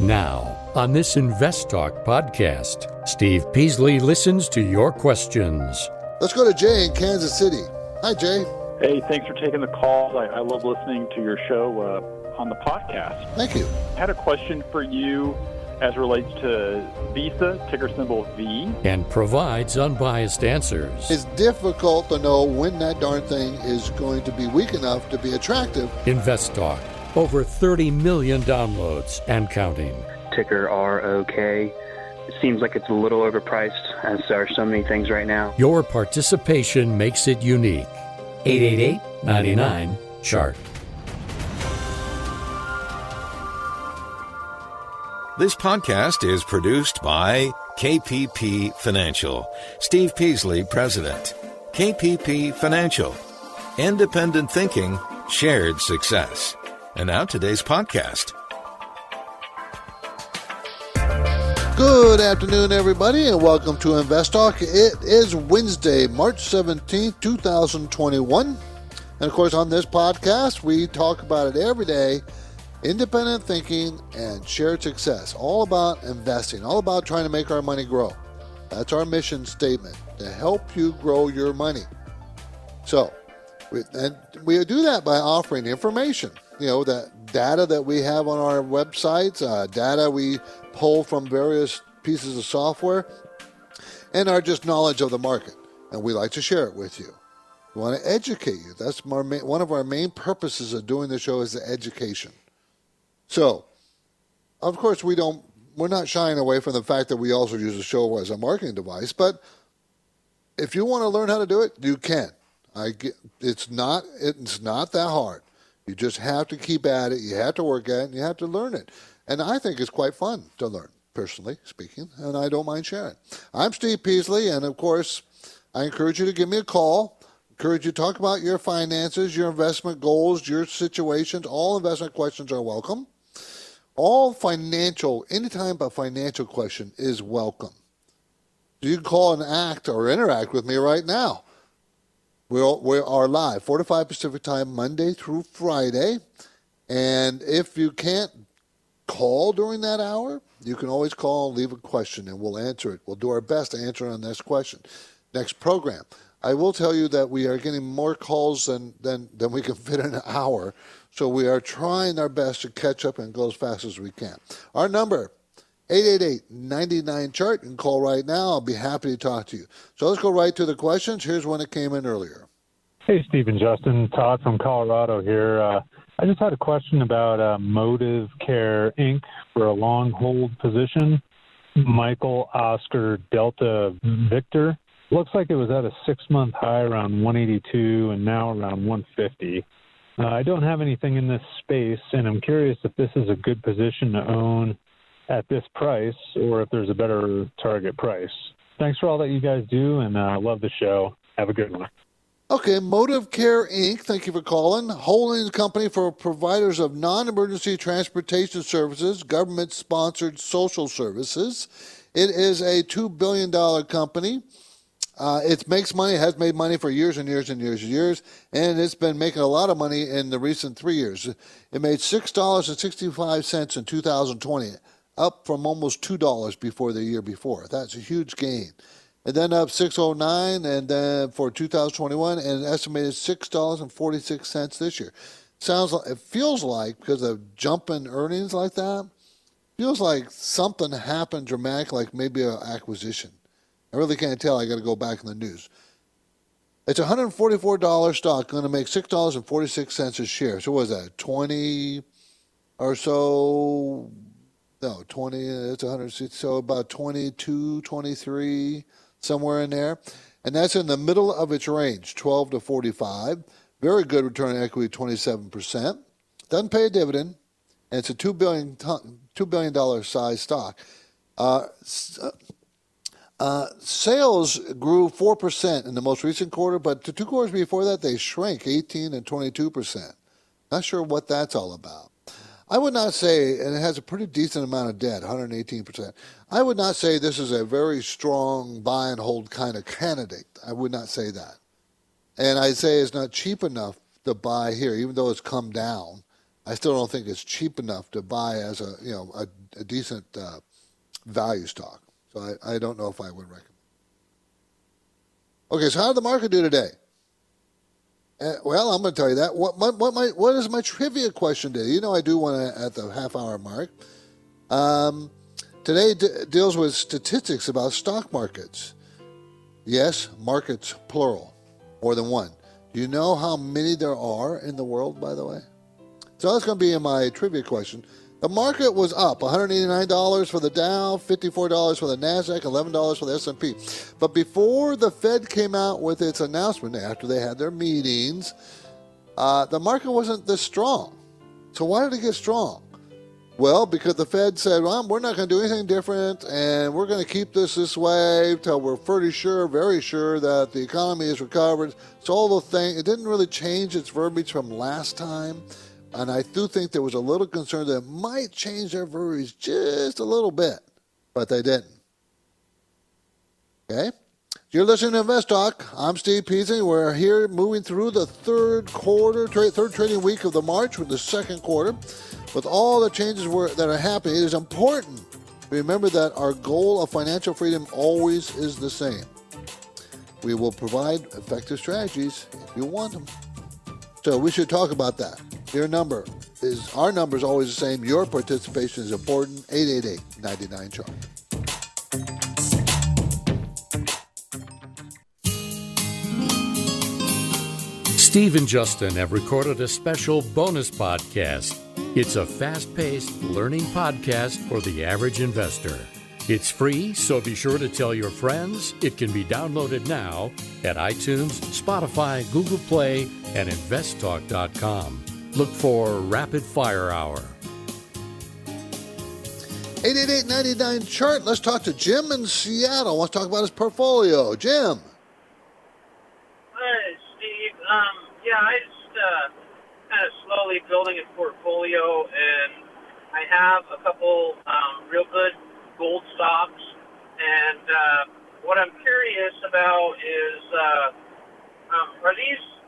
Now, on this Invest Talk podcast, Steve Peasley listens to your questions. Let's go to Jay in Kansas City. Hi, Jay. Hey, thanks for taking the call. I, I love listening to your show uh, on the podcast. Thank you. I had a question for you as relates to Visa, ticker symbol V. And provides unbiased answers. It's difficult to know when that darn thing is going to be weak enough to be attractive. Invest Talk. Over 30 million downloads and counting. Ticker ROK. It seems like it's a little overpriced, as there are so many things right now. Your participation makes it unique. 888 99 Chart. This podcast is produced by KPP Financial. Steve Peasley, President. KPP Financial. Independent thinking, shared success. And now today's podcast. Good afternoon, everybody, and welcome to Invest Talk. It is Wednesday, March 17th, 2021. And of course, on this podcast, we talk about it every day independent thinking and shared success. All about investing, all about trying to make our money grow. That's our mission statement to help you grow your money. So, we, and we do that by offering information. You know, that data that we have on our websites, uh, data we pull from various pieces of software, and our just knowledge of the market. And we like to share it with you. We want to educate you. That's main, one of our main purposes of doing the show is the education. So, of course, we don't. We're not shying away from the fact that we also use the show as a marketing device. But if you want to learn how to do it, you can. I get, it's not. It's not that hard. You just have to keep at it. You have to work at it. You have to learn it. And I think it's quite fun to learn, personally speaking. And I don't mind sharing. I'm Steve Peasley, and of course, I encourage you to give me a call encourage you to talk about your finances, your investment goals, your situations. All investment questions are welcome. All financial, any type of financial question is welcome. Do you can call and act or interact with me right now. We're, we are live, 4 to 5 Pacific time, Monday through Friday. And if you can't call during that hour, you can always call and leave a question and we'll answer it. We'll do our best to answer on next question, next program. I will tell you that we are getting more calls than, than, than we can fit in an hour. So we are trying our best to catch up and go as fast as we can. Our number, 888-99-CHART. and call right now. I'll be happy to talk to you. So let's go right to the questions. Here's one that came in earlier. Hey, Stephen Justin. Todd from Colorado here. Uh, I just had a question about uh, Motive Care Inc. for a long hold position. Michael Oscar Delta Victor. Looks like it was at a six month high around 182 and now around 150. Uh, I don't have anything in this space, and I'm curious if this is a good position to own at this price or if there's a better target price. Thanks for all that you guys do, and uh, love the show. Have a good one. Okay, ModivCare Inc., thank you for calling. Holding company for providers of non emergency transportation services, government sponsored social services. It is a $2 billion company. Uh, it makes money, has made money for years and years and years and years, and it's been making a lot of money in the recent three years. It made $6.65 in 2020, up from almost $2 before the year before. That's a huge gain. And then up 609 and then for 2021 and estimated $6.46 this year. Sounds like it feels like because of jump in earnings like that, feels like something happened dramatic like maybe an acquisition. I really can't tell. I got to go back in the news. It's a $144 stock, going to make $6.46 a share. So what is that? 20 or so? No, 20, it's 160, so about 22, 23, somewhere in there. And that's in the middle of its range, 12 to 45. Very good return on equity, 27%. Doesn't pay a dividend, and it's a $2 billion, $2 billion size stock. Uh, uh, sales grew 4% in the most recent quarter, but the two quarters before that, they shrank 18 and 22%. Not sure what that's all about. I would not say, and it has a pretty decent amount of debt, 118%. I would not say this is a very strong buy and hold kind of candidate. I would not say that. And I'd say it's not cheap enough to buy here, even though it's come down. I still don't think it's cheap enough to buy as a you know a, a decent uh, value stock. So I, I don't know if I would recommend. Okay, so how did the market do today? Uh, well, I'm going to tell you that. What my, what my what is my trivia question today? You know, I do one at the half hour mark. Um, today d- deals with statistics about stock markets. Yes, markets plural, more than one. Do you know how many there are in the world, by the way? So that's going to be in my trivia question. The market was up $189 for the Dow, $54 for the Nasdaq, $11 for the S&P. But before the Fed came out with its announcement after they had their meetings, uh, the market wasn't this strong. So why did it get strong? Well, because the Fed said, well, we're not going to do anything different, and we're going to keep this this way until we're pretty sure, very sure that the economy is recovered. So all the thing, it didn't really change its verbiage from last time. And I do think there was a little concern that might change their verbiage just a little bit, but they didn't. Okay? You're listening to Invest Talk. I'm Steve Peasley. We're here moving through the third quarter, tra- third trading week of the March with the second quarter. With all the changes that are happening, it is important to remember that our goal of financial freedom always is the same. We will provide effective strategies if you want them. So we should talk about that. Your number is our number is always the same. Your participation is important. 888 99 chart. Steve and Justin have recorded a special bonus podcast. It's a fast paced learning podcast for the average investor. It's free, so be sure to tell your friends. It can be downloaded now at iTunes, Spotify, Google Play, and investtalk.com. Look for Rapid Fire Hour. 888 chart. Let's talk to Jim in Seattle. Wants to talk about his portfolio. Jim. Hi, Steve. Um, yeah, I just uh, kind of slowly building a portfolio, and I have a couple um, real good gold stocks. And uh, what I'm curious about is, uh, um, are these?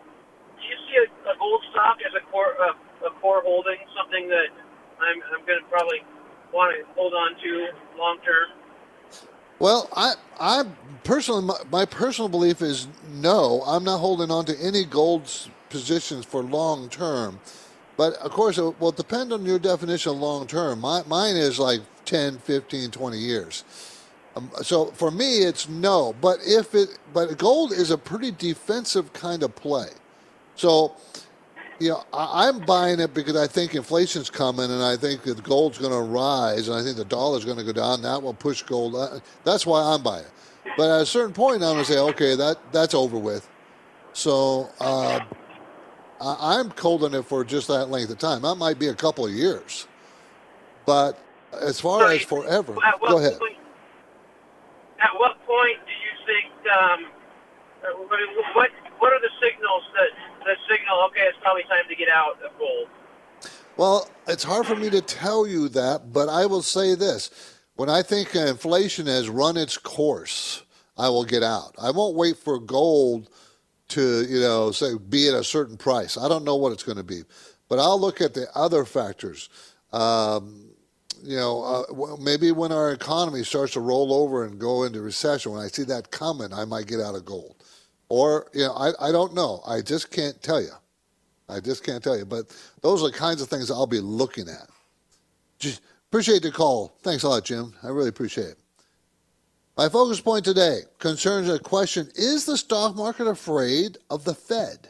You see a, a gold stock as a core uh, a core holding, something that I'm I'm going to probably want to hold on to long term? Well, I, I personally, my, my, personal belief is no. I'm not holding on to any gold positions for long term. But of course, it will depend on your definition of long term. My, mine is like 10, 15, 20 years. Um, so for me, it's no. But if it, but gold is a pretty defensive kind of play. So, you know, I, I'm buying it because I think inflation's coming, and I think that gold's going to rise, and I think the dollar's going to go down. That will push gold. Uh, that's why I'm buying it. But at a certain point, I'm going to say, okay, that that's over with. So uh, I, I'm holding it for just that length of time. That might be a couple of years. But as far as forever, go ahead. Point, at what point do you think? Um, what what are the signals that that signal? Okay, it's probably time to get out of gold. Well, it's hard for me to tell you that, but I will say this: when I think inflation has run its course, I will get out. I won't wait for gold to, you know, say be at a certain price. I don't know what it's going to be, but I'll look at the other factors. Um, you know, uh, maybe when our economy starts to roll over and go into recession, when I see that coming, I might get out of gold. Or, you know, I, I don't know. I just can't tell you. I just can't tell you. But those are the kinds of things I'll be looking at. Just appreciate the call. Thanks a lot, Jim. I really appreciate it. My focus point today concerns a question Is the stock market afraid of the Fed?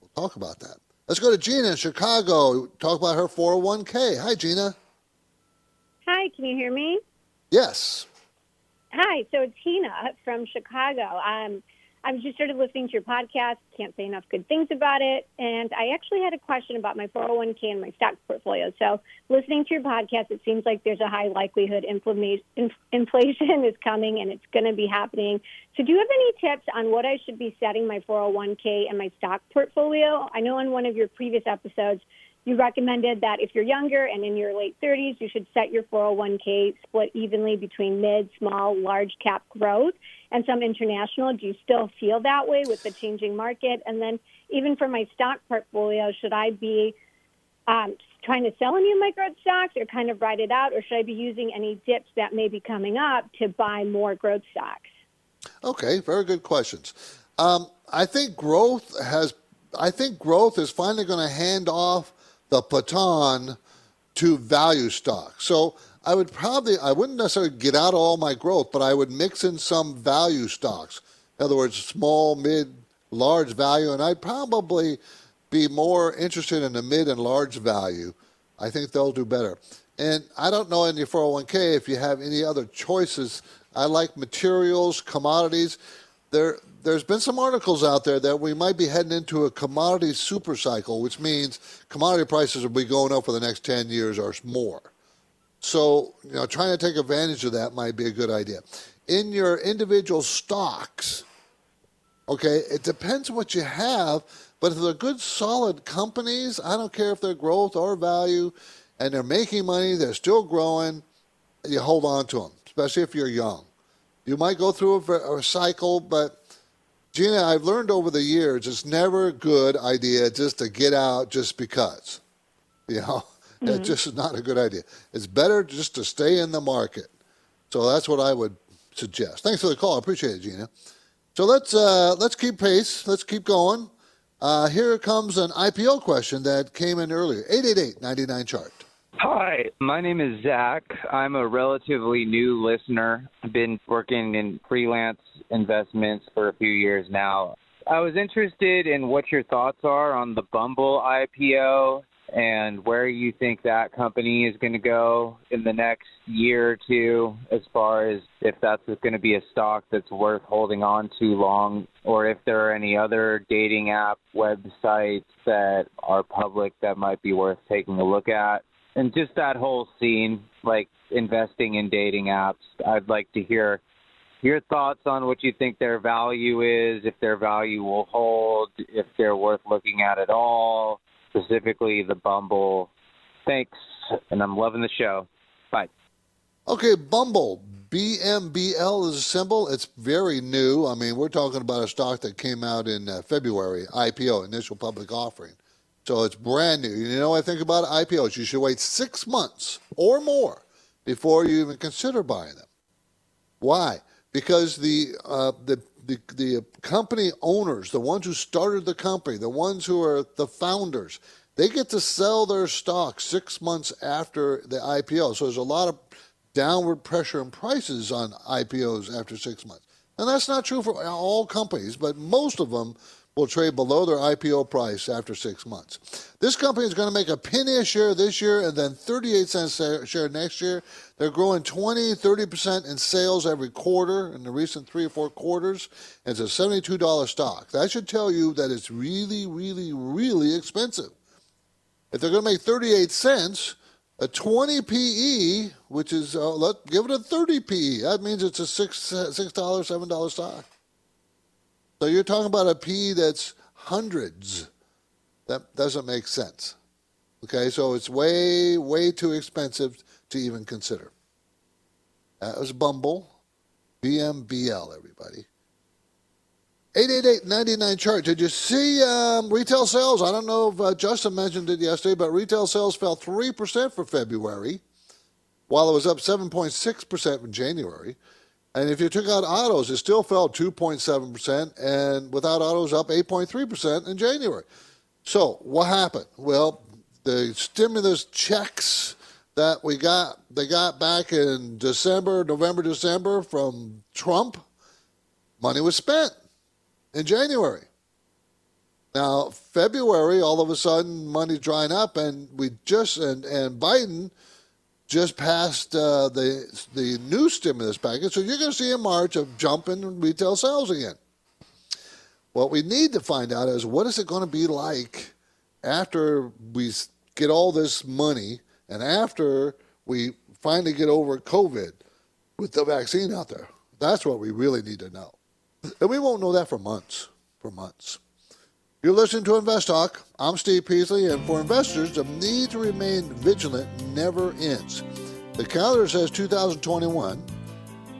We'll talk about that. Let's go to Gina in Chicago. Talk about her 401k. Hi, Gina. Hi, can you hear me? Yes. Hi, so it's Tina from Chicago. Um, I was just started listening to your podcast. Can't say enough good things about it. And I actually had a question about my 401k and my stock portfolio. So, listening to your podcast, it seems like there's a high likelihood inflation is coming and it's going to be happening. So, do you have any tips on what I should be setting my 401k and my stock portfolio? I know in one of your previous episodes, you recommended that if you're younger and in your late 30s, you should set your 401k split evenly between mid, small, large cap growth and some international. Do you still feel that way with the changing market? And then even for my stock portfolio, should I be um, trying to sell any of my growth stocks or kind of ride it out, or should I be using any dips that may be coming up to buy more growth stocks? Okay, very good questions. Um, I think growth has. I think growth is finally going to hand off the baton to value stocks. So I would probably, I wouldn't necessarily get out all my growth, but I would mix in some value stocks. In other words, small, mid, large value, and I'd probably be more interested in the mid and large value. I think they'll do better. And I don't know in your 401k if you have any other choices. I like materials, commodities. There, there's been some articles out there that we might be heading into a commodity super cycle, which means commodity prices will be going up for the next 10 years or more. So, you know, trying to take advantage of that might be a good idea. In your individual stocks, okay, it depends what you have, but if they're good, solid companies, I don't care if they're growth or value, and they're making money, they're still growing, you hold on to them, especially if you're young. You might go through a, a cycle, but Gina, I've learned over the years it's never a good idea just to get out just because. You know, mm-hmm. it's just not a good idea. It's better just to stay in the market. So that's what I would suggest. Thanks for the call. I appreciate it, Gina. So let's uh, let's keep pace. Let's keep going. Uh, here comes an IPO question that came in earlier. 888-99 chart. Hi, my name is Zach. I'm a relatively new listener. I've been working in freelance investments for a few years now. I was interested in what your thoughts are on the Bumble IPO and where you think that company is going to go in the next year or two, as far as if that's going to be a stock that's worth holding on to long, or if there are any other dating app websites that are public that might be worth taking a look at and just that whole scene, like investing in dating apps. I'd like to hear your thoughts on what you think their value is, if their value will hold, if they're worth looking at at all, specifically the Bumble. Thanks, and I'm loving the show. Bye. Okay, Bumble. BMBL is a symbol. It's very new. I mean, we're talking about a stock that came out in uh, February, IPO, initial public offering. So it's brand new. You know, I think about IPOs. You should wait six months or more before you even consider buying them. Why? Because the uh, the the, the company owners, the ones who started the company, the ones who are the founders, they get to sell their stock six months after the IPO. So there's a lot of downward pressure in prices on IPOs after six months. And that's not true for all companies, but most of them will trade below their IPO price after six months. This company is going to make a penny a share this year and then 38 cents a share next year. They're growing 20, 30% in sales every quarter in the recent three or four quarters. It's a $72 stock. That should tell you that it's really, really, really expensive. If they're going to make 38 cents, a 20 PE, which is, uh, let give it a 30 PE. That means it's a $6, $6 $7 stock. So you're talking about a P that's hundreds. That doesn't make sense. Okay, so it's way, way too expensive to even consider. That was Bumble, BMBL, everybody. 888-99 chart. Did you see um, retail sales? I don't know if uh, Justin mentioned it yesterday, but retail sales fell 3% for February, while it was up 7.6% in January. And if you took out autos, it still fell 2.7%, and without autos, up 8.3% in January. So, what happened? Well, the stimulus checks that we got, they got back in December, November, December from Trump, money was spent in January. Now, February, all of a sudden, money's drying up, and we just, and, and Biden just passed uh, the the new stimulus package, so you're going to see a march of jumping retail sales again. What we need to find out is what is it going to be like after we get all this money and after we finally get over COVID with the vaccine out there. That's what we really need to know, and we won't know that for months. For months. You're listening to Invest Talk. I'm Steve Peasley, and for investors, the need to remain vigilant never ends. The calendar says 2021,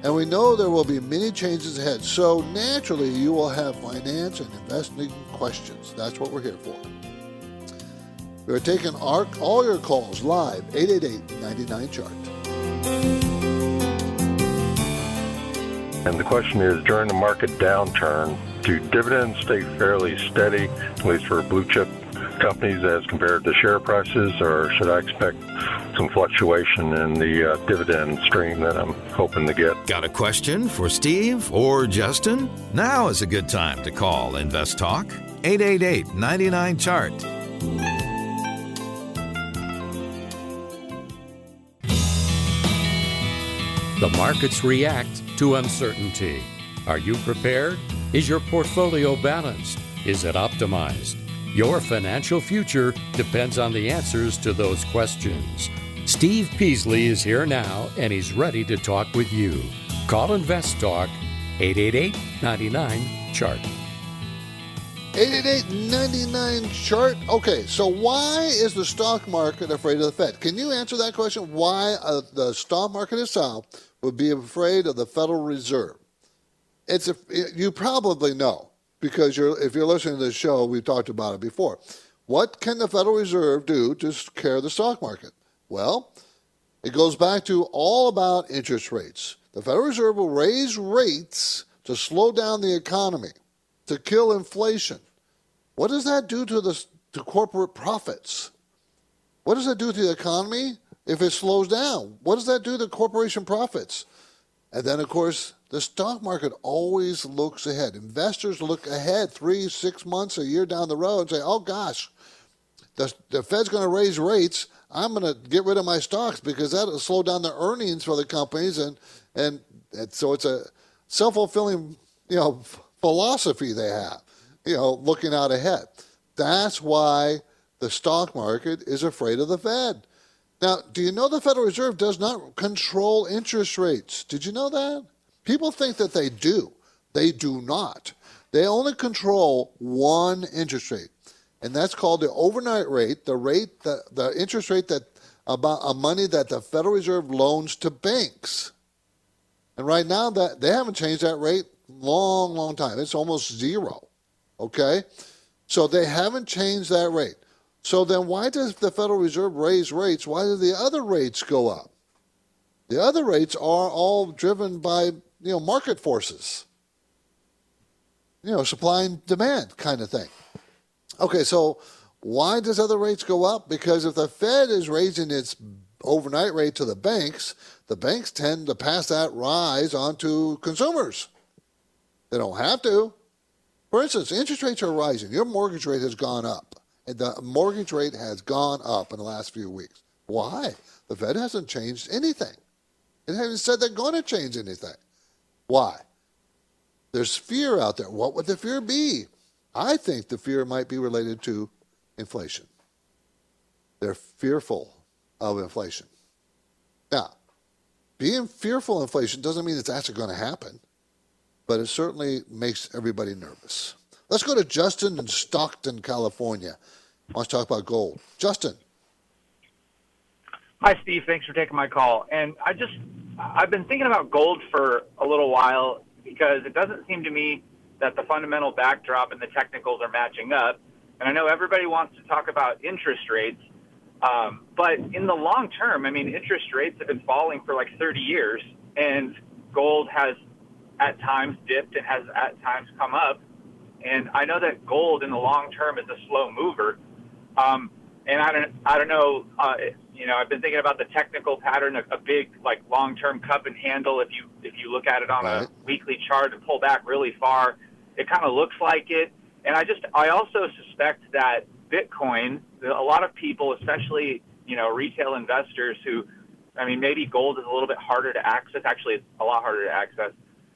and we know there will be many changes ahead. So naturally, you will have finance and investing questions. That's what we're here for. We're taking our, all your calls live, 888-99-CHART. And the question is, during the market downturn, do dividends stay fairly steady, at least for blue chip companies as compared to share prices, or should I expect some fluctuation in the uh, dividend stream that I'm hoping to get? Got a question for Steve or Justin? Now is a good time to call Invest Talk 888 99 Chart. The markets react to uncertainty. Are you prepared? Is your portfolio balanced? Is it optimized? Your financial future depends on the answers to those questions. Steve Peasley is here now and he's ready to talk with you. Call Invest Talk 888 99 Chart. 888 chart. Okay, so why is the stock market afraid of the Fed? Can you answer that question? Why uh, the stock market itself would be afraid of the Federal Reserve? It's a, you probably know because you're, if you're listening to the show, we've talked about it before. What can the Federal Reserve do to scare the stock market? Well, it goes back to all about interest rates. The Federal Reserve will raise rates to slow down the economy, to kill inflation. What does that do to the to corporate profits? What does that do to the economy if it slows down? What does that do to corporation profits? And then, of course, the stock market always looks ahead. Investors look ahead three, six months, a year down the road and say, oh gosh, the, the Fed's going to raise rates. I'm going to get rid of my stocks because that'll slow down the earnings for the companies. And, and, and so it's a self fulfilling you know, philosophy they have, you know, looking out ahead. That's why the stock market is afraid of the Fed. Now, do you know the Federal Reserve does not control interest rates? Did you know that? People think that they do. They do not. They only control one interest rate, and that's called the overnight rate, the rate, the, the interest rate that about a money that the Federal Reserve loans to banks. And right now, that they haven't changed that rate long, long time. It's almost zero. Okay, so they haven't changed that rate. So then, why does the Federal Reserve raise rates? Why do the other rates go up? The other rates are all driven by you know, market forces. You know, supply and demand kind of thing. Okay, so why does other rates go up? Because if the Fed is raising its overnight rate to the banks, the banks tend to pass that rise on to consumers. They don't have to. For instance, interest rates are rising. Your mortgage rate has gone up. And the mortgage rate has gone up in the last few weeks. Why? The Fed hasn't changed anything. It hasn't said they're going to change anything. Why? There's fear out there. What would the fear be? I think the fear might be related to inflation. They're fearful of inflation. Now, being fearful of inflation doesn't mean it's actually going to happen, but it certainly makes everybody nervous. Let's go to Justin in Stockton, California. Wants to talk about gold. Justin. Hi, Steve. Thanks for taking my call. And I just I've been thinking about gold for a little while because it doesn't seem to me that the fundamental backdrop and the technicals are matching up. And I know everybody wants to talk about interest rates, um, but in the long term, I mean, interest rates have been falling for like 30 years, and gold has at times dipped and has at times come up. And I know that gold in the long term is a slow mover. Um, and I don't, I don't know, uh, you know, I've been thinking about the technical pattern, a, a big like long-term cup and handle. If you if you look at it on right. a weekly chart and pull back really far, it kind of looks like it. And I just I also suspect that Bitcoin, a lot of people, especially you know retail investors who, I mean, maybe gold is a little bit harder to access. Actually, it's a lot harder to access.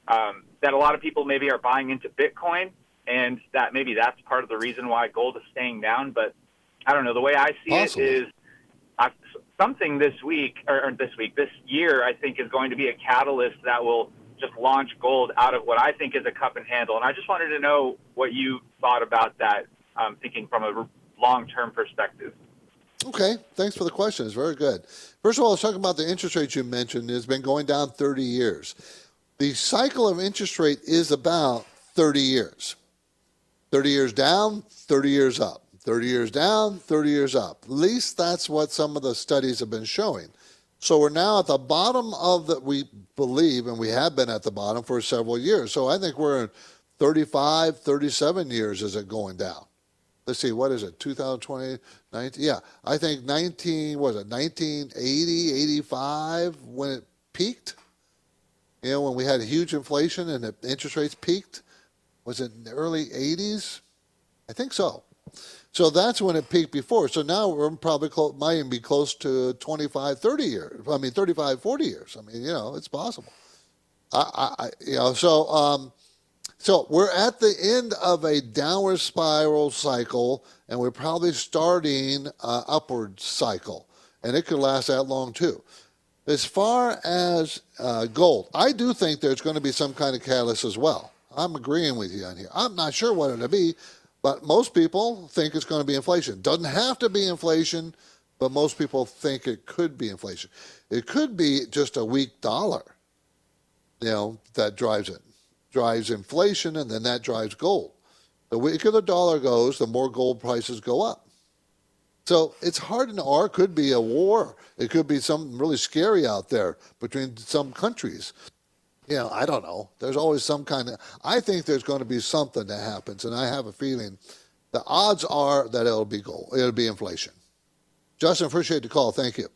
Um, that a lot of people maybe are buying into Bitcoin, and that maybe that's part of the reason why gold is staying down. But I don't know. The way I see Possibly. it is something this week or, or this week, this year, I think is going to be a catalyst that will just launch gold out of what I think is a cup and handle. And I just wanted to know what you thought about that, um, thinking from a long-term perspective. Okay, thanks for the question. It's very good. First of all, let's talk about the interest rates you mentioned. It's been going down 30 years. The cycle of interest rate is about 30 years. 30 years down, 30 years up. 30 years down, 30 years up. At least that's what some of the studies have been showing. So we're now at the bottom of that we believe, and we have been at the bottom for several years. So I think we're in 35, 37 years is it going down. Let's see, what is it, 2020, 19? Yeah, I think 19, was it, 1980, 85 when it peaked? You know, when we had huge inflation and the interest rates peaked? Was it in the early 80s? I think so. So that's when it peaked before. So now we're probably close, might even be close to 25, 30 years. I mean, 35, 40 years. I mean, you know, it's possible. I, I you know, so um, so we're at the end of a downward spiral cycle, and we're probably starting an upward cycle, and it could last that long too. As far as uh, gold, I do think there's going to be some kind of catalyst as well. I'm agreeing with you on here. I'm not sure what it'll be, but most people think it's going to be inflation. Doesn't have to be inflation, but most people think it could be inflation. It could be just a weak dollar, you know, that drives it, drives inflation, and then that drives gold. The weaker the dollar goes, the more gold prices go up. So it's hard to know, or it could be a war. It could be something really scary out there between some countries you know, I don't know. There's always some kind of. I think there's going to be something that happens, and I have a feeling the odds are that it'll be gold. It'll be inflation. Justin, appreciate the call. Thank you.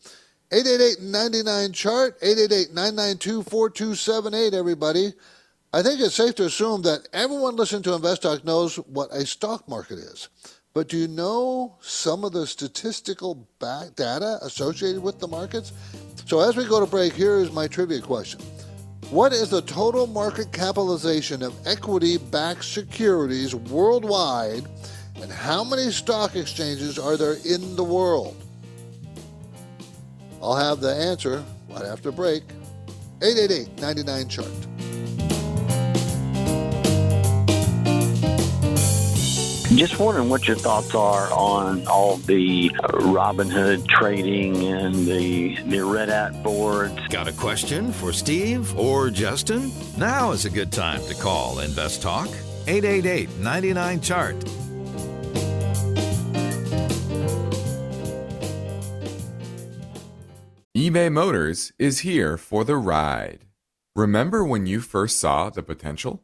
888-99 chart 888-992-4278 everybody i think it's safe to assume that everyone listening to invest talk knows what a stock market is but do you know some of the statistical back data associated with the markets so as we go to break here is my trivia question what is the total market capitalization of equity backed securities worldwide, and how many stock exchanges are there in the world? I'll have the answer right after break. 888 99 chart. Just wondering what your thoughts are on all the Robinhood trading and the, the Reddit boards. Got a question for Steve or Justin? Now is a good time to call Invest Talk 888 99 Chart. eBay Motors is here for the ride. Remember when you first saw the potential?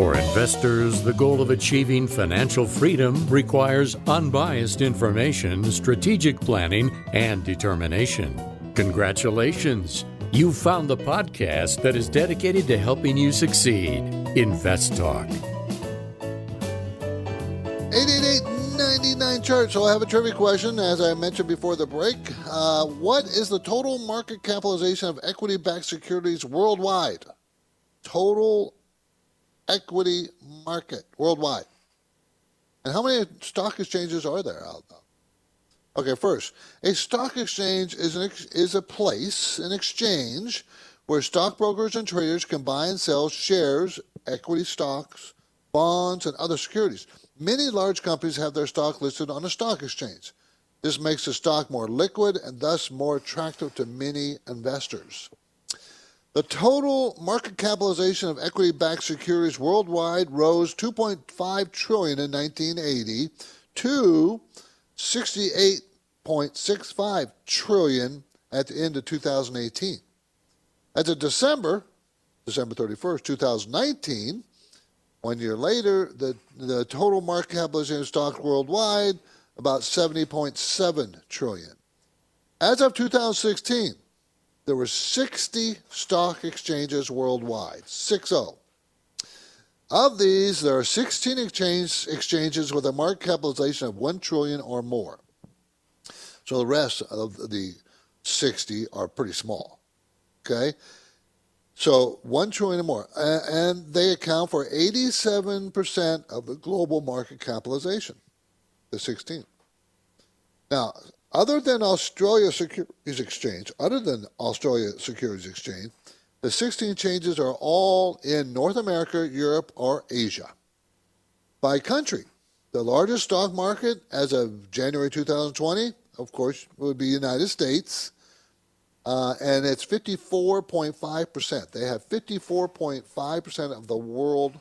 For investors, the goal of achieving financial freedom requires unbiased information, strategic planning, and determination. Congratulations! You've found the podcast that is dedicated to helping you succeed. Invest Talk. 888-99 chart. So I have a trivia question, as I mentioned before the break. Uh, what is the total market capitalization of equity-backed securities worldwide? Total equity market worldwide. And how many stock exchanges are there out there? Okay, first, a stock exchange is, an ex- is a place, an exchange, where stockbrokers and traders can buy and sell shares, equity stocks, bonds, and other securities. Many large companies have their stock listed on a stock exchange. This makes the stock more liquid and thus more attractive to many investors. The total market capitalization of equity-backed securities worldwide rose 2.5 trillion in 1980 to 68.65 trillion at the end of 2018. As of December, December 31st, 2019, one year later, the, the total market capitalization of stocks worldwide about 70.7 trillion. As of 2016, there were 60 stock exchanges worldwide, 60. Of these, there are 16 exchange, exchanges with a market capitalization of 1 trillion or more. So the rest of the 60 are pretty small. Okay? So 1 trillion or more. And they account for 87% of the global market capitalization, the 16. Now, other than Australia Securities Exchange, other than Australia Securities Exchange, the 16 changes are all in North America, Europe, or Asia. By country, the largest stock market as of January 2020, of course, would be United States, uh, and it's 54.5%. They have 54.5% of the world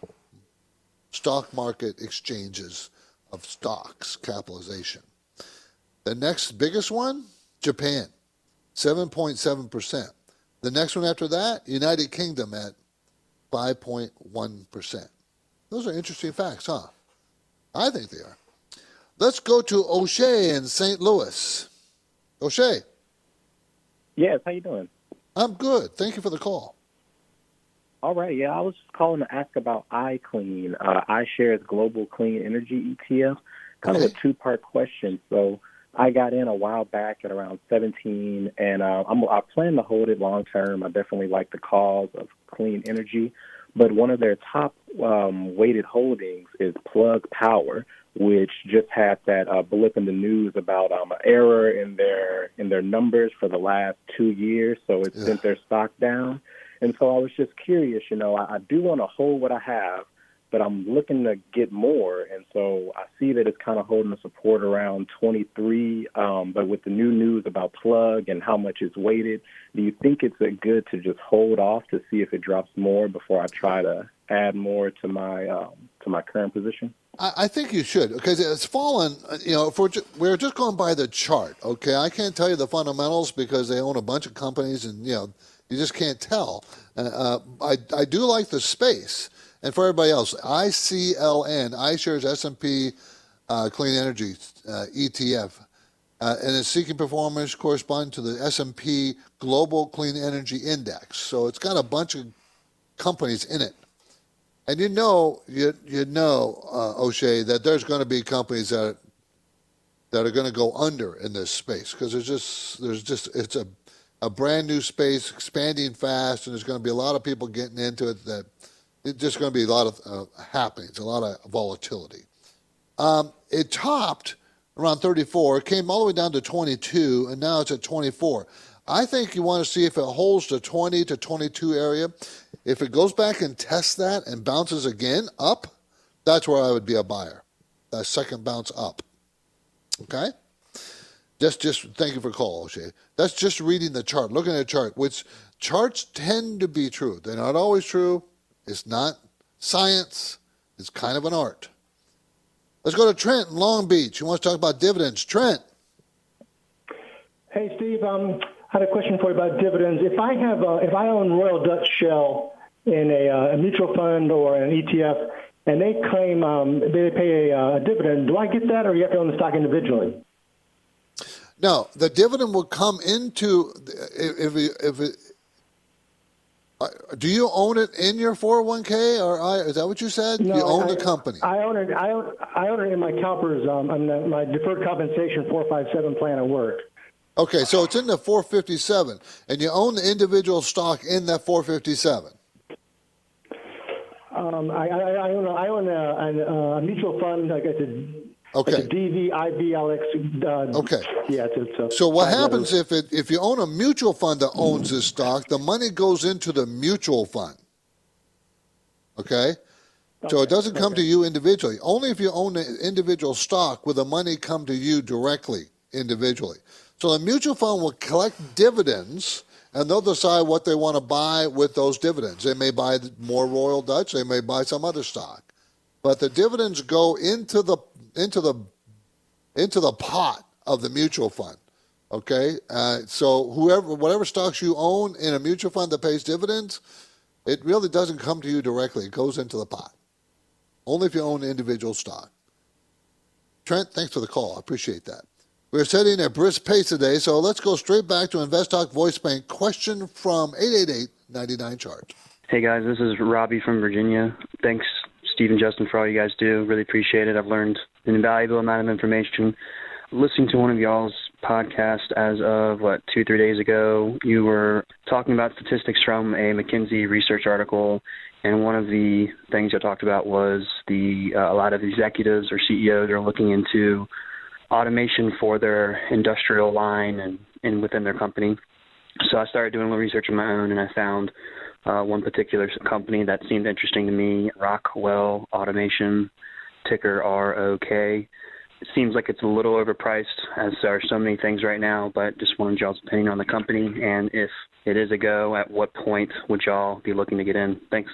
stock market exchanges of stocks capitalization. The next biggest one, Japan, 7.7%. The next one after that, United Kingdom at 5.1%. Those are interesting facts, huh? I think they are. Let's go to O'Shea in St. Louis. O'Shea. Yes, how you doing? I'm good. Thank you for the call. All right, yeah, I was just calling to ask about iClean, uh, iShares Global Clean Energy ETF. Kind okay. of a two-part question. So I got in a while back at around 17, and uh, I'm, I plan to hold it long term. I definitely like the cause of clean energy, but one of their top um, weighted holdings is Plug Power, which just had that uh, blip in the news about um, an error in their in their numbers for the last two years, so it sent their stock down. And so I was just curious, you know, I, I do want to hold what I have, but I'm looking to get more. And so I see that it's kind of holding the support around 23. Um, but with the new news about plug and how much it's weighted, do you think it's good to just hold off to see if it drops more before I try to add more to my um, to my current position? I think you should because it's fallen. You know, if we're just, going by the chart, okay. I can't tell you the fundamentals because they own a bunch of companies, and you know, you just can't tell. Uh, I I do like the space. And for everybody else, ICLN, iShares S&P uh, Clean Energy uh, ETF, uh, and its seeking performance corresponding to the S&P Global Clean Energy Index. So it's got a bunch of companies in it. And you know, you, you know, uh, O'Shea, that there's going to be companies that that are going to go under in this space because there's just there's just it's a a brand new space expanding fast, and there's going to be a lot of people getting into it that it's just going to be a lot of uh, happenings, a lot of volatility. Um, it topped around 34. It came all the way down to 22, and now it's at 24. I think you want to see if it holds the 20 to 22 area. If it goes back and tests that and bounces again up, that's where I would be a buyer. That second bounce up. Okay? Just, just thank you for call, O'Shea. That's just reading the chart, looking at the chart, which charts tend to be true. They're not always true. It's not science. It's kind of an art. Let's go to Trent in Long Beach. He wants to talk about dividends. Trent. Hey, Steve. Um, I had a question for you about dividends. If I have, uh, if I own Royal Dutch Shell in a, uh, a mutual fund or an ETF, and they claim um, they pay a, uh, a dividend, do I get that, or do you have to own the stock individually? No, the dividend will come into if if, if do you own it in your 401k, or I, is that what you said? No, you own I, the company. I own it. I own, I own it in my CalPERS, um, my deferred compensation 457 plan at work. Okay, so it's in the 457, and you own the individual stock in that 457. Um, I, I, I own a, I own a, a, a mutual fund. Like it's a, Okay. It's a DVIBLX. Uh, Okay. Yeah. It's, it's So what happens if it if you own a mutual fund that owns this stock, the money goes into the mutual fund. Okay? So it doesn't come to you individually. Only if you own the individual stock will the money come to you directly, individually. So the mutual fund will collect dividends and they'll decide what they want to buy with those dividends. They may buy more Royal Dutch, they may buy some other stock. But the dividends go into the into the into the pot of the mutual fund. Okay, uh, so whoever, whatever stocks you own in a mutual fund that pays dividends, it really doesn't come to you directly. It goes into the pot. Only if you own individual stock. Trent, thanks for the call. I appreciate that. We're setting a brisk pace today, so let's go straight back to Invest Talk Voice Bank. Question from 888-99 chart. Hey guys, this is Robbie from Virginia. Thanks, Steve and Justin, for all you guys do. Really appreciate it. I've learned an invaluable amount of information. Listening to one of y'all's podcasts as of what two, three days ago, you were talking about statistics from a McKinsey research article, and one of the things you talked about was the uh, a lot of executives or CEOs are looking into automation for their industrial line and, and within their company. So I started doing a little research on my own, and I found uh, one particular company that seemed interesting to me, Rockwell Automation, ticker ROK. It seems like it's a little overpriced, as are so many things right now, but just wanted y'all's opinion on the company, and if it is a go, at what point would y'all be looking to get in? Thanks.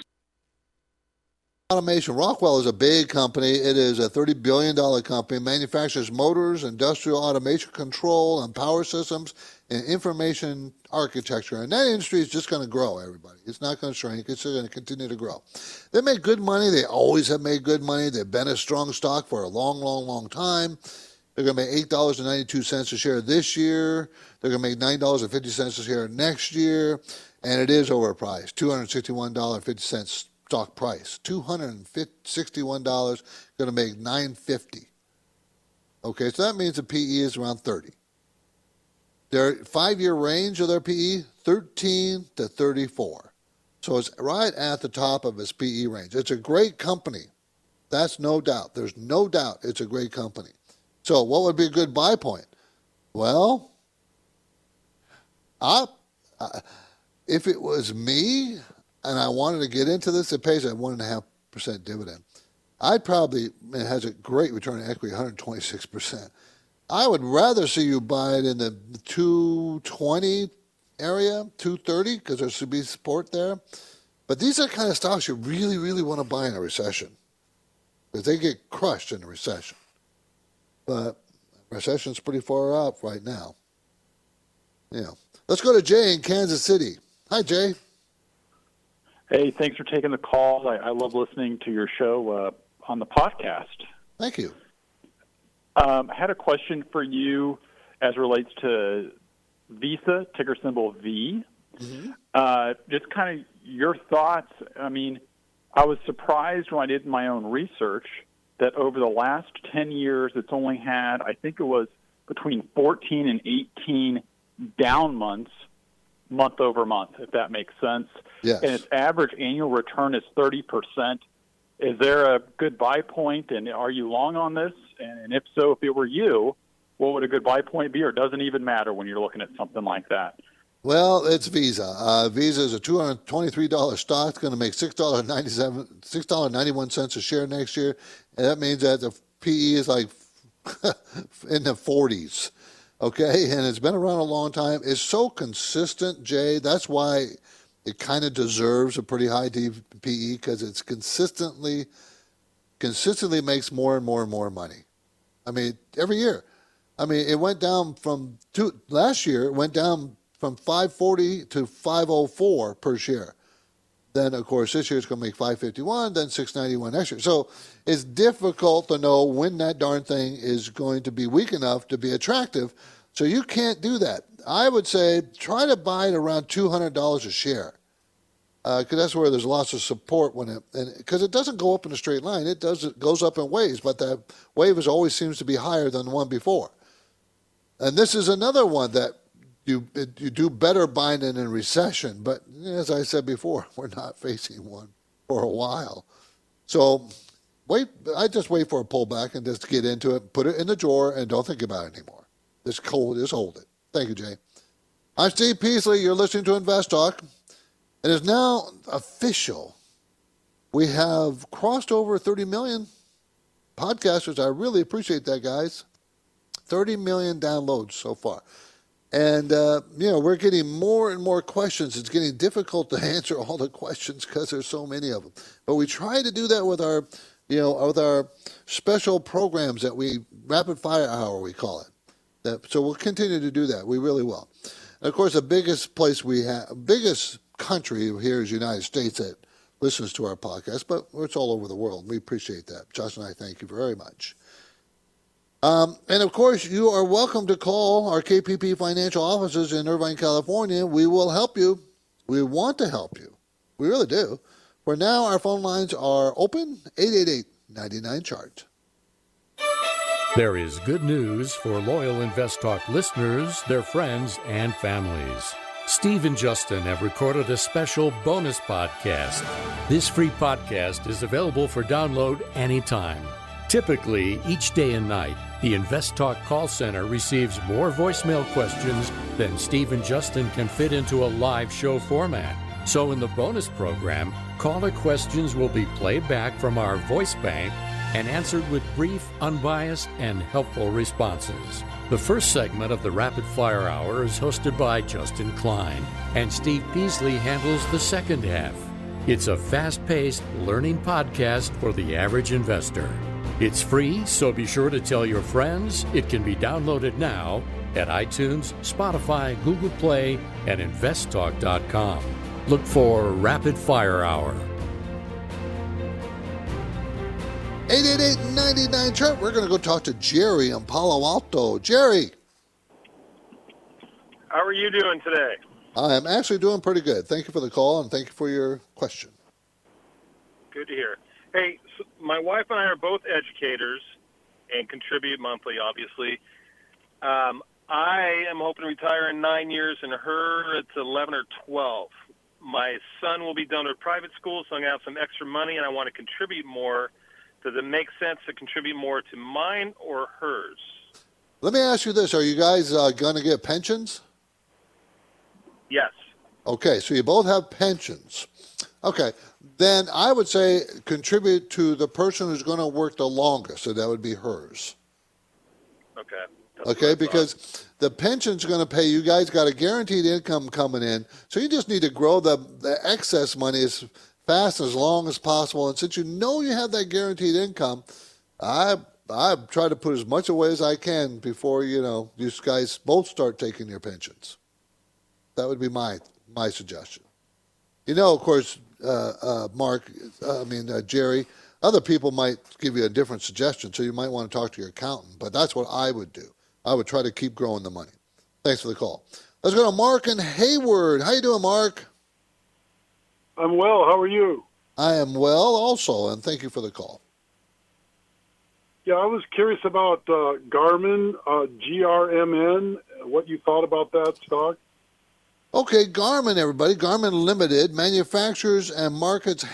Automation. Rockwell is a big company. It is a $30 billion company, manufactures motors, industrial automation control, and power systems, and information architecture. And that industry is just going to grow, everybody. It's not going to shrink. It's going to continue to grow. They make good money. They always have made good money. They've been a strong stock for a long, long, long time. They're going to make $8.92 a share this year. They're going to make $9.50 a share next year. And it is overpriced, $261.50 stock price. $261 going to make 950 Okay, so that means the PE is around 30 Their five-year range of their PE, 13 to 34 So it's right at the top of its PE range. It's a great company. That's no doubt. There's no doubt it's a great company. So what would be a good buy point? Well, I, I, if it was me and I wanted to get into this, it pays a one and a half percent dividend. I'd probably it has a great return on equity, 126 percent. I would rather see you buy it in the 220 area, 230, because there should be support there. But these are the kind of stocks you really, really want to buy in a recession, because they get crushed in a recession. But recession's pretty far out right now. Yeah. Let's go to Jay in Kansas City. Hi, Jay. Hey, thanks for taking the call. I, I love listening to your show uh, on the podcast. Thank you. Um, I had a question for you as relates to Visa, ticker symbol V. Uh, just kind of your thoughts. I mean, I was surprised when I did my own research that over the last 10 years, it's only had, I think it was between 14 and 18 down months, month over month, if that makes sense. Yes. And its average annual return is 30%. Is there a good buy point, and are you long on this? And if so, if it were you, what would a good buy point be, or doesn't even matter when you're looking at something like that? Well, it's Visa. Uh, Visa is a $223 stock. It's going to make $6.97, $6.91 a share next year. And that means that the PE is like in the 40s. Okay. And it's been around a long time. It's so consistent, Jay. That's why it kind of deserves a pretty high PE because it's consistently, consistently makes more and more and more money. I mean, every year. I mean, it went down from two, last year, it went down from 540 to 504 per share. Then, of course, this year it's going to make 551, then 691 next year. So it's difficult to know when that darn thing is going to be weak enough to be attractive. So you can't do that. I would say try to buy it around $200 a share because uh, that's where there's lots of support when it because it doesn't go up in a straight line. It does it goes up in waves, but that wave is always seems to be higher than the one before. And this is another one that you you do better buying it in recession. But as I said before, we're not facing one for a while. So wait, I just wait for a pullback and just get into it, put it in the drawer, and don't think about it anymore. It's cold, just hold it. Thank you, Jay. I'm Steve Peasley. You're listening to Invest Talk. It is now official. We have crossed over 30 million podcasters. I really appreciate that, guys. 30 million downloads so far. And, uh, you know, we're getting more and more questions. It's getting difficult to answer all the questions because there's so many of them. But we try to do that with our, you know, with our special programs that we, rapid fire hour, we call it. That, so we'll continue to do that. We really will. And of course, the biggest place we have, biggest country here is the United States that listens to our podcast, but it's all over the world. We appreciate that. Josh and I thank you very much. Um, and of course, you are welcome to call our KPP financial offices in Irvine, California. We will help you. We want to help you. We really do. For now, our phone lines are open 888 99 chart. There is good news for loyal Invest Talk listeners, their friends, and families. Steve and Justin have recorded a special bonus podcast. This free podcast is available for download anytime. Typically, each day and night, the Invest Talk call center receives more voicemail questions than Steve and Justin can fit into a live show format. So, in the bonus program, caller questions will be played back from our voice bank and answered with brief, unbiased, and helpful responses. The first segment of the Rapid Fire Hour is hosted by Justin Klein, and Steve Peasley handles the second half. It's a fast paced learning podcast for the average investor. It's free, so be sure to tell your friends. It can be downloaded now at iTunes, Spotify, Google Play, and investtalk.com. Look for Rapid Fire Hour. 888-99 chart. We're going to go talk to Jerry in Palo Alto. Jerry. How are you doing today? I am actually doing pretty good. Thank you for the call and thank you for your question. Good to hear. Hey, so my wife and I are both educators and contribute monthly, obviously. Um, I am hoping to retire in nine years, and her it's 11 or 12. My son will be done with private school, so I'm going to have some extra money, and I want to contribute more. Does it make sense to contribute more to mine or hers? Let me ask you this: Are you guys uh, going to get pensions? Yes. Okay, so you both have pensions. Okay, then I would say contribute to the person who's going to work the longest, so that would be hers. Okay. That's okay, because the pension's going to pay you guys got a guaranteed income coming in, so you just need to grow the, the excess money as fast as long as possible. And since you know you have that guaranteed income, I I try to put as much away as I can before you know you guys both start taking your pensions. That would be my my suggestion. You know, of course, uh, uh, Mark, uh, I mean, uh, Jerry, other people might give you a different suggestion, so you might want to talk to your accountant. But that's what I would do. I would try to keep growing the money. Thanks for the call. Let's go to Mark and Hayward. How you doing, Mark? I'm well. How are you? I am well, also, and thank you for the call. Yeah, I was curious about uh, Garmin, uh, GRMN. What you thought about that stock? Okay, Garmin, everybody. Garmin Limited manufactures and markets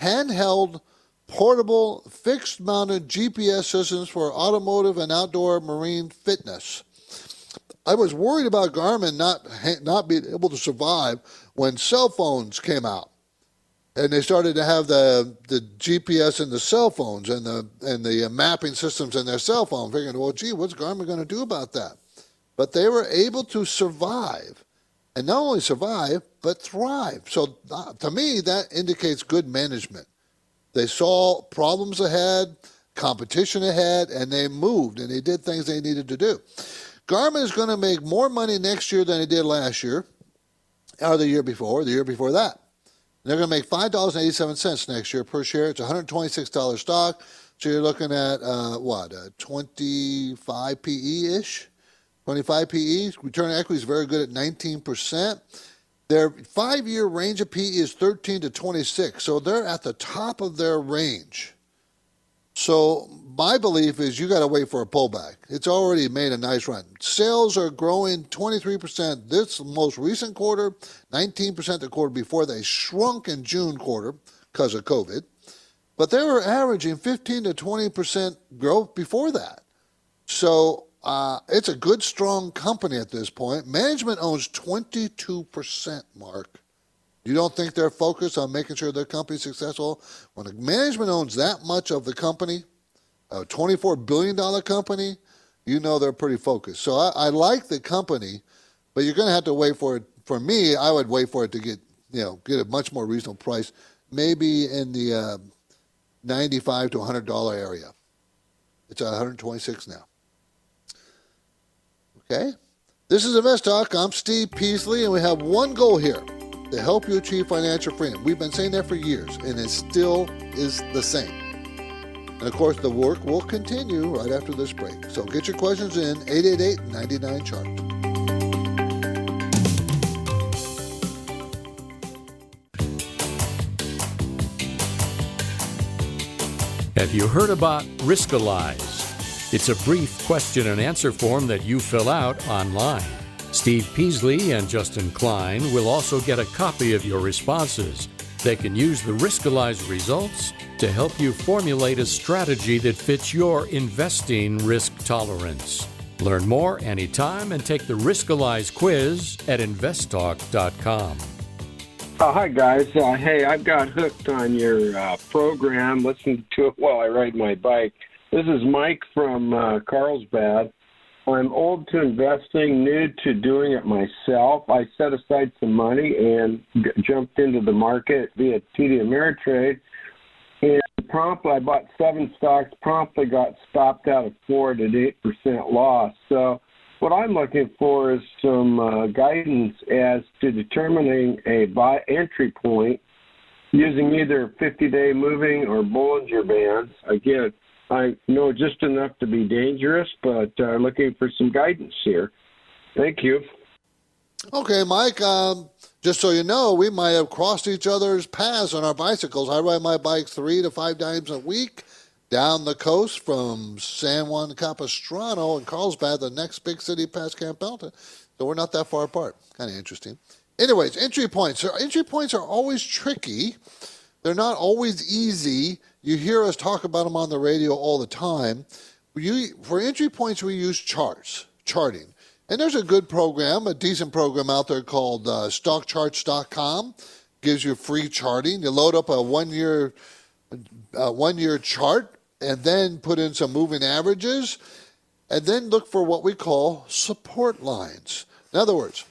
handheld portable fixed mounted GPS systems for automotive and outdoor marine fitness. I was worried about Garmin not not being able to survive when cell phones came out, and they started to have the the GPS in the cell phones and the and the uh, mapping systems in their cell phone. Figuring, well, gee, what's Garmin going to do about that? But they were able to survive, and not only survive but thrive. So uh, to me, that indicates good management. They saw problems ahead, competition ahead, and they moved and they did things they needed to do. Garmin is going to make more money next year than it did last year, or the year before, the year before that. They're going to make five dollars and eighty-seven cents next year per share. It's a hundred twenty-six dollars stock, so you're looking at uh, what a twenty-five PE ish, twenty-five PE. Return on equity is very good at nineteen percent. Their five-year range of PE is thirteen to twenty-six, so they're at the top of their range. So my belief is you got to wait for a pullback. It's already made a nice run. Sales are growing 23% this most recent quarter, 19% the quarter before. They shrunk in June quarter because of COVID, but they were averaging 15 to 20% growth before that. So uh, it's a good, strong company at this point. Management owns 22%, Mark. You don't think they're focused on making sure their company's successful? When the management owns that much of the company, a $24 billion company, you know they're pretty focused. So I, I like the company, but you're going to have to wait for it. For me, I would wait for it to get, you know, get a much more reasonable price, maybe in the uh, 95 to $100 area. It's at 126 now. Okay? This is Invest Talk. I'm Steve Peasley, and we have one goal here to help you achieve financial freedom. We've been saying that for years, and it still is the same. And of course, the work will continue right after this break. So get your questions in 888 99 Chart. Have you heard about Riskalyze? It's a brief question and answer form that you fill out online. Steve Peasley and Justin Klein will also get a copy of your responses. They can use the Riskalyze results to help you formulate a strategy that fits your investing risk tolerance. Learn more anytime and take the Riskalyze quiz at investtalk.com. Uh, hi, guys. Uh, hey, I've got hooked on your uh, program, Listen to it while I ride my bike. This is Mike from uh, Carlsbad. I'm old to investing, new to doing it myself. I set aside some money and g- jumped into the market via TD Ameritrade. And promptly, I bought seven stocks, promptly got stopped out of four at an 8% loss. So, what I'm looking for is some uh, guidance as to determining a buy entry point using either 50 day moving or Bollinger Bands. Again, I know just enough to be dangerous, but uh, looking for some guidance here. Thank you. Okay, Mike. Um, just so you know, we might have crossed each other's paths on our bicycles. I ride my bike three to five times a week down the coast from San Juan Capistrano and Carlsbad, the next big city past Camp Pendleton. So we're not that far apart. Kind of interesting. Anyways, entry points. Entry points are always tricky. They're not always easy. You hear us talk about them on the radio all the time. We, for entry points, we use charts, charting. And there's a good program, a decent program out there called uh, StockCharts.com. Gives you free charting. You load up a one-year, uh, one-year chart, and then put in some moving averages, and then look for what we call support lines. In other words,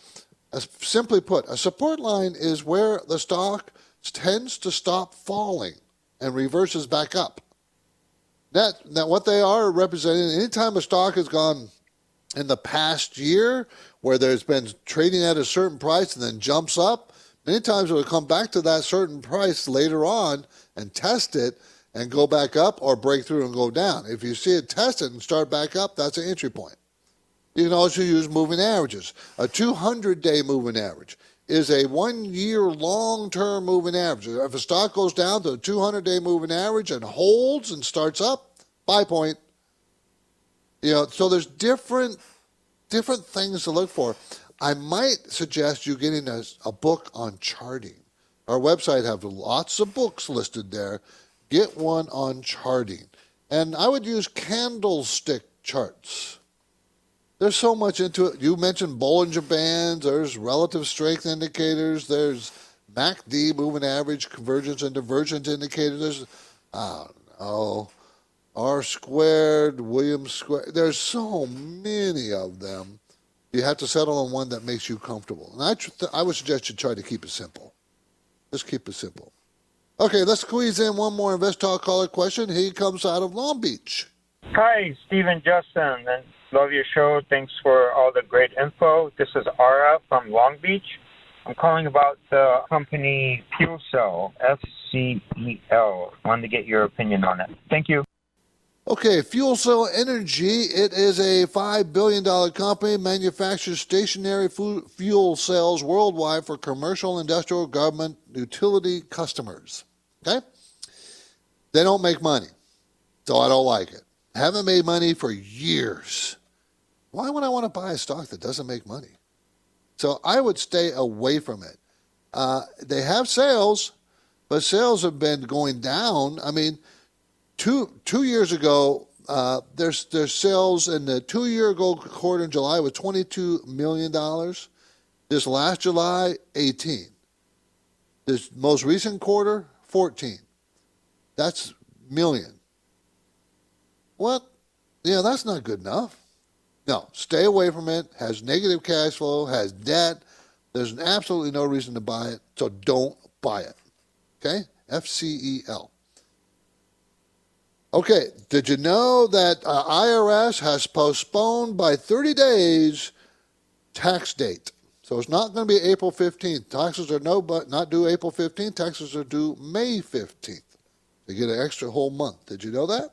simply put, a support line is where the stock tends to stop falling and reverses back up. That, that what they are representing, anytime a stock has gone in the past year where there's been trading at a certain price and then jumps up, many times it will come back to that certain price later on and test it and go back up or break through and go down. If you see it test it and start back up, that's an entry point. You can also use moving averages. A 200 day moving average is a one year long term moving average. If a stock goes down to a 200 day moving average and holds and starts up, buy point. You know, so there's different different things to look for. I might suggest you getting a, a book on charting. Our website have lots of books listed there. get one on charting. And I would use candlestick charts. There's so much into it. You mentioned Bollinger Bands, there's relative strength indicators, there's MACD, moving average, convergence and divergence indicators. There's, I don't know, R squared, Williams squared. There's so many of them. You have to settle on one that makes you comfortable. And I, tr- I would suggest you try to keep it simple. Just keep it simple. Okay, let's squeeze in one more Invest Talk caller question. He comes out of Long Beach. Hi, Stephen Justin, and love your show. Thanks for all the great info. This is Ara from Long Beach. I'm calling about the company Fuel Cell, F C E L. Wanted to get your opinion on it. Thank you. Okay, FuelCell Energy. It is a $5 billion company, manufactures stationary fu- fuel cells worldwide for commercial, industrial, government, utility customers. Okay? They don't make money, so I don't like it. Haven't made money for years. Why would I want to buy a stock that doesn't make money? So I would stay away from it. Uh, they have sales, but sales have been going down. I mean, two two years ago, uh, their their sales in the two year ago quarter in July was twenty two million dollars. This last July, eighteen. This most recent quarter, fourteen. That's million. What? Yeah, that's not good enough. No, stay away from it. Has negative cash flow, has debt. There's absolutely no reason to buy it, so don't buy it. Okay? F C E L. Okay, did you know that uh, IRS has postponed by 30 days tax date? So it's not going to be April 15th. Taxes are no, but not due April 15th. Taxes are due May 15th. You get an extra whole month. Did you know that?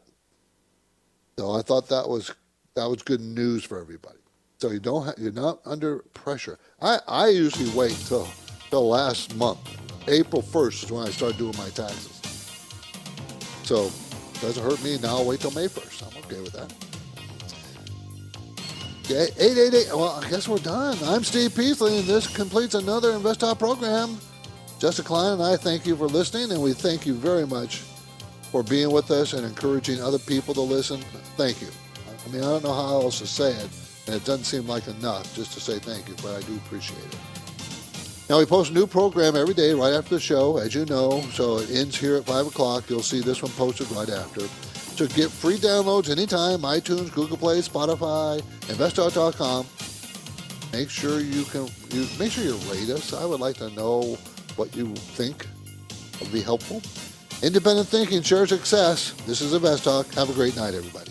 So I thought that was that was good news for everybody. So you don't you're not under pressure. I, I usually wait till the last month, April 1st is when I start doing my taxes. So it doesn't hurt me. Now I'll wait till May 1st. I'm okay with that. Okay, 888. Well, I guess we're done. I'm Steve Peasley, and this completes another InvestTalk program. Justin Klein and I thank you for listening, and we thank you very much for being with us and encouraging other people to listen. Thank you. I mean, I don't know how else to say it, and it doesn't seem like enough just to say thank you, but I do appreciate it. Now, we post a new program every day right after the show, as you know, so it ends here at 5 o'clock. You'll see this one posted right after. So get free downloads anytime, iTunes, Google Play, Spotify, investtalk.com. Make sure you can you, make sure you rate us. I would like to know what you think would be helpful. Independent thinking, share success. This is Invest Talk. Have a great night, everybody.